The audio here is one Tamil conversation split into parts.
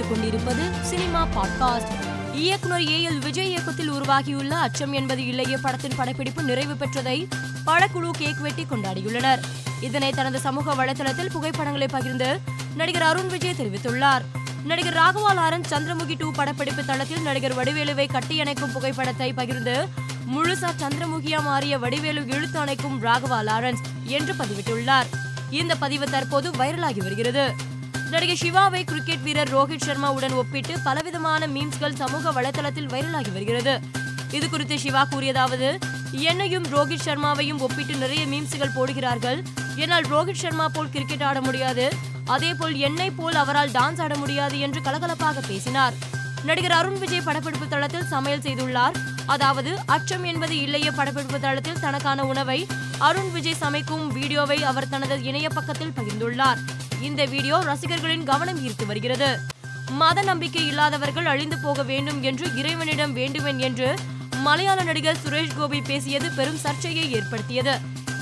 கேட்டுக்கொண்டிருப்பது சினிமா பாட்காஸ்ட். இயக்குனர் ஏ எல் விஜய் இயக்கத்தில் உருவாகியுள்ள அச்சம் என்பது இல்லையே படத்தின் படப்பிடிப்பு நிறைவு பெற்றதை படக்குழு கேக் வெட்டி கொண்டாடியுள்ளனர். இதனை தனது சமூக வலைதளத்தில் புகைப்படங்களை பகிர்ந்து நடிகர் அருண் விஜய் தெரிவித்துள்ளார். நடிகர் ராகவா லாரன் சந்திரமுகி டூ படப்பிடிப்பு தளத்தில் நடிகர் வடிவேலுவை கட்டியணைக்கும் புகைப்படத்தை பகிர்ந்து முழுசா சந்திரமுகியா மாறிய வடிவேலு இழுத்து அணைக்கும் ராகவா லாரன்ஸ் என்று பதிவிட்டுள்ளார். இந்த பதிவு தற்போது வைரலாகி வருகிறது. நடிகை சிவாவை கிரிக்கெட் வீரர் ரோஹித் சர்மாவுடன் ஒப்பிட்டு பலவிதமான மீம்ஸ்கள் சமூக வலைதளத்தில் வைரலாகி வருகிறது. இது குறித்து சிவா கூறியதாவது என்னையும் ரோஹித் சர்மாவையும் ஒப்பிட்டு நிறைய மீம்ஸ்கள் போடுகிறார்கள். என்னால் ரோஹித் சர்மா போல் கிரிக்கெட் ஆட முடியாது. அதே போல் என்னை போல் அவரால் டான்ஸ் ஆட முடியாது என்று கலகலப்பாக பேசினார். நடிகர் அருண் விஜய் படப்பிடிப்பு தளத்தில் சமையல் செய்துள்ளார். அதாவது அச்சம் என்பது இல்லையே படப்பிடிப்பு தளத்தில் தனக்கான உணவை அருண் விஜய் சமைக்கும் வீடியோவை அவர் தனது இணைய பக்கத்தில் பகிர்ந்துள்ளார். இந்த வீடியோ ரசிகர்களின் கவனம் ஈர்த்து வருகிறது. மத நம்பிக்கை இல்லாதவர்கள் அழிந்து போக வேண்டும் என்று இறைவனிடம் வேண்டுவேன் என்று மலையாள நடிகர் சுரேஷ் கோபி பேசியது பெரும் சர்ச்சையை ஏற்படுத்தியது.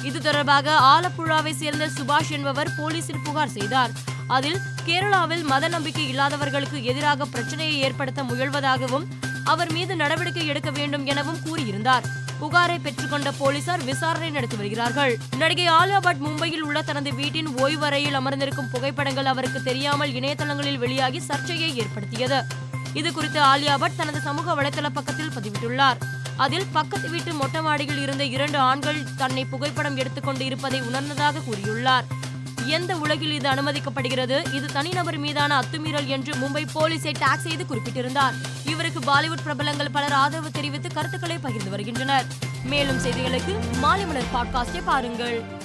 இது தொடர்பாக ஆலப்புழாவை சேர்ந்த சுபாஷ் என்பவர் போலீசில் புகார் செய்தார். அதில் கேரளாவில் மத நம்பிக்கை இல்லாதவர்களுக்கு எதிராக பிரச்சனையை ஏற்படுத்த முயல்வதாகவும் அவர் மீது நடவடிக்கை எடுக்க வேண்டும் எனவும் கூறியிருந்தார். புகாரை பெற்றுக்கொண்ட போலீசார் விசாரணை நடத்தி வருகிறார்கள். நடிகை ஆலியா பட் மும்பையில் உள்ள தனது வீட்டின் ஓய்வறையில் அமர்ந்திருக்கும் புகைப்படங்கள் அவருக்கு தெரியாமல் இணையதளங்களில் வெளியாகி சர்ச்சையை ஏற்படுத்தியது. இது குறித்து ஆலியா பட் தனது சமூக வலைதள பக்கத்தில் பதிவிட்டுள்ளார். அதில் பக்கத்து வீட்டு மொட்டை மாடியில் இருந்த இரண்டு ஆண்கள் தன்னை புகைப்படம் எடுத்துக்கொண்டு இருப்பதை உணர்ந்ததாக கூறியுள்ளார். எந்த உலகில் இது அனுமதிக்கப்படுகிறது? இது தனிநபர் மீதான அத்துமீறல் என்று மும்பை போலீசை டாக் செய்து குறிப்பிட்டிருந்தார். இவருக்கு பாலிவுட் பிரபலங்கள் பலர் ஆதரவு தெரிவித்து கருத்துக்களை பகிர்ந்து வருகின்றனர். மேலும் செய்திகளுக்கு மாலை மலர் பாட்காஸ்டை பாருங்கள்.